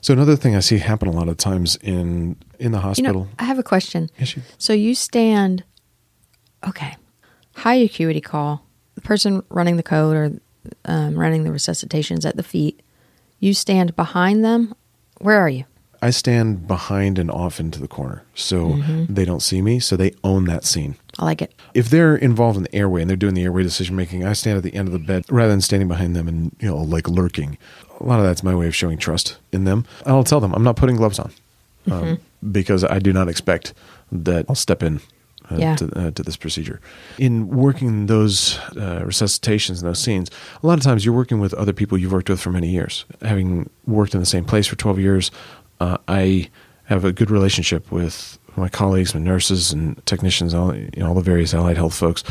Speaker 3: So another thing I see happen a lot of times in in the
Speaker 2: You
Speaker 3: hospital.
Speaker 2: know, I have a question.
Speaker 3: Yes, you-
Speaker 2: So you stand, okay, high acuity call. The person running the code or um, running the resuscitations at the feet. You stand behind them. Where are you?
Speaker 3: I stand behind and off into the corner, so
Speaker 2: Mm-hmm.
Speaker 3: they don't see me. So they own that scene.
Speaker 2: I like it.
Speaker 3: If they're involved in the airway and they're doing the airway decision making, I stand at the end of the bed rather than standing behind them and you know like lurking. A lot of that's my way of showing trust in them. I'll tell them I'm not putting gloves on um, because I do not expect that I'll step in. Uh,
Speaker 2: Yeah.
Speaker 3: to, uh, to this procedure. In working those uh, resuscitations and those scenes, a lot of times you're working with other people you've worked with for many years. Having worked in the same place for 12 years, uh, I have a good relationship with my colleagues, my nurses and technicians, all, you know, all the various allied health folks.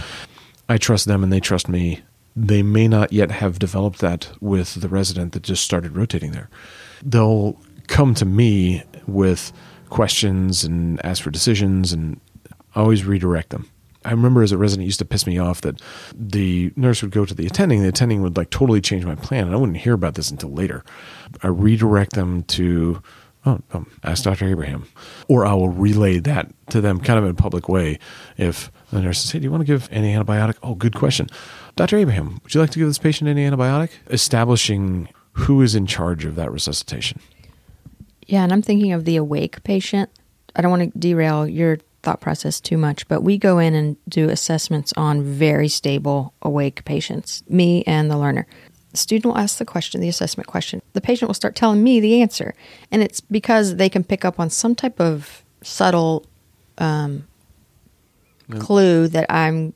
Speaker 3: I trust them and they trust me. They may not yet have developed that with the resident that just started rotating there. They'll come to me with questions and ask for decisions, and I always redirect them. I remember as a resident used to piss me off that the nurse would go to the attending, the attending would like totally change my plan, and I wouldn't hear about this until later. I redirect them to oh, um, ask Dr. Abraham, or I will relay that to them kind of in a public way. If the nurse says, "Hey, do you want to give any antibiotic?" Oh, good question, Dr. Abraham. Would you like to give this patient any antibiotic? Establishing who is in charge of that resuscitation.
Speaker 2: Yeah, and I'm thinking of the awake patient. I don't want to derail your thought process too much, but we go in and do assessments on very stable awake patients, me and the learner. The student will ask the question, the assessment question. The patient will start telling me the answer. And it's because they can pick up on some type of subtle um, clue that I'm,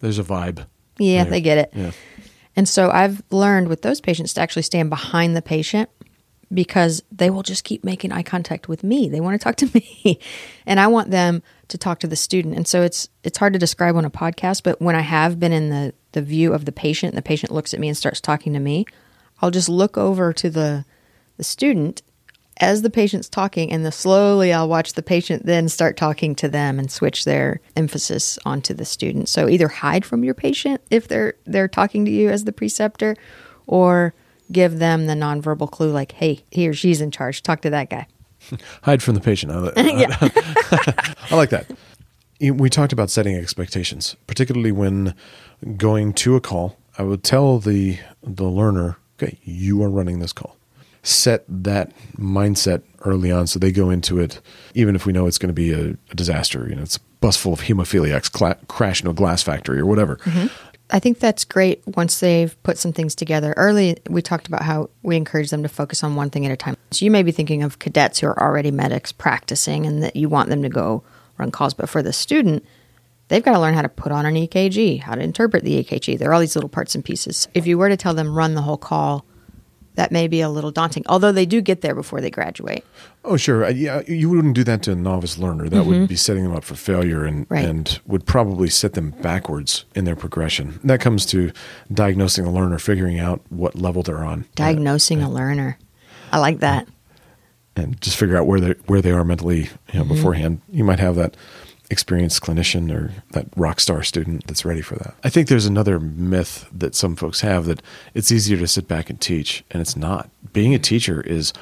Speaker 3: There's a vibe.
Speaker 2: yeah,
Speaker 3: there.
Speaker 2: they get it.
Speaker 3: Yeah.
Speaker 2: And so I've learned with those patients to actually stand behind the patient because they will just keep making eye contact with me. They want to talk to me. and I want them to talk to the student. And so it's it's hard to describe on a podcast, but when I have been in the the view of the patient and the patient looks at me and starts talking to me, I'll just look over to the the student as the patient's talking and the slowly I'll watch the patient then start talking to them and switch their emphasis onto the student. So either hide from your patient if they're they're talking to you as the preceptor or give them the nonverbal clue like, hey, he or she's in charge. Talk to that guy.
Speaker 3: hide from the patient. I, li- I like that. We talked about setting expectations, particularly when going to a call. I would tell the the learner, "Okay, you are running this call." Set that mindset early on, so they go into it, even if we know it's going to be a, a disaster. You know, it's a bus full of hemophiliacs cla- crash into a glass factory or whatever. Mm-hmm.
Speaker 2: I think that's great once they've put some things together. Early, we talked about how we encourage them to focus on one thing at a time. So you may be thinking of cadets who are already medics practicing and that you want them to go run calls. But for the student, they've got to learn how to put on an EKG, how to interpret the EKG. There are all these little parts and pieces. If you were to tell them run the whole call, that may be a little daunting. Although they do get there before they graduate.
Speaker 3: Oh, sure. Uh, yeah, you wouldn't do that to a novice learner. That would be setting them up for failure and,
Speaker 2: Mm-hmm. Right.
Speaker 3: and would probably set them backwards in their progression. That comes to diagnosing a learner, figuring out what level they're on,
Speaker 2: Diagnosing a learner. I like that.
Speaker 3: And just figure out where they where they are mentally you know, mm-hmm. beforehand. You might have that experienced clinician or that rock star student that's ready for that. I think there's another myth that some folks have that it's easier to sit back and teach, and it's not. Being a teacher is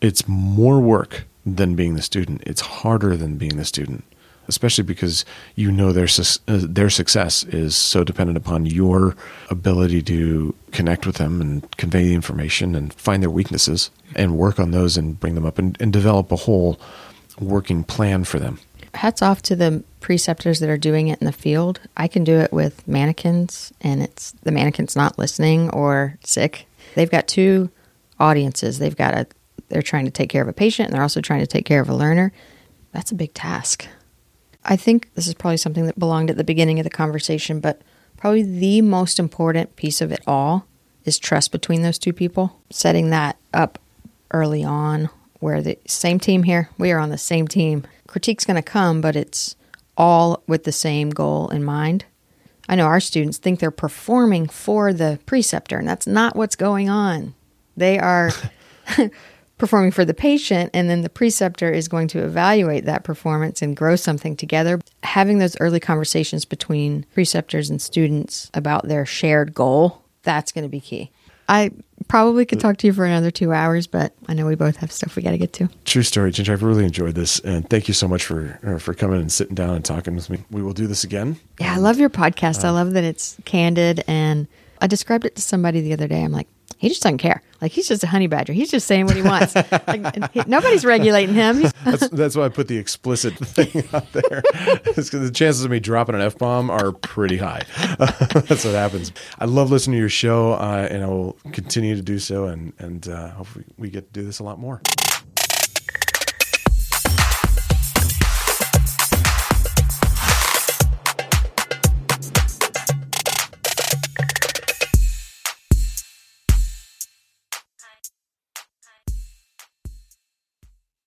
Speaker 3: it's more work than being the student. It's harder than being the student, especially because you know their sus- uh, their success is so dependent upon your ability to connect with them and convey the information and find their weaknesses and work on those and bring them up and, and develop a whole working plan for them.
Speaker 2: hats off to the preceptors that are doing it in the field. I can do it with mannequins, and it's the mannequin's not listening or sick. They've got two audiences. They've got a they're trying to take care of a patient, and they're also trying to take care of a learner. That's a big task. I think this is probably something that belonged at the beginning of the conversation, but probably the most important piece of it all is trust between those two people. Setting that up early on, where the same team here, we are on the same team. Critique's going to come, but it's all with the same goal in mind. I know our students think they're performing for the preceptor, and that's not what's going on. They are performing for the patient, and then the preceptor is going to evaluate that performance and grow something together. Having those early conversations between preceptors and students about their shared goal, that's going to be key. I probably could talk to you for another two hours, but I know we both have stuff we got to get to.
Speaker 3: True story, Ginger. I've really enjoyed this, and thank you so much for uh, for coming and sitting down and talking with me. We will do this again.
Speaker 2: Yeah, I love your podcast. I love that it's candid. And I described it to somebody the other day. I'm like, he just doesn't care. Like, he's just a honey badger. He's just saying what he wants. like, he- nobody's regulating him.
Speaker 3: That's, that's why I put the explicit thing out there. The chances of me dropping an f bomb are pretty high. that's what happens. I love listening to your show, uh, and I will continue to do so. And and uh, hopefully we get to do this a lot more.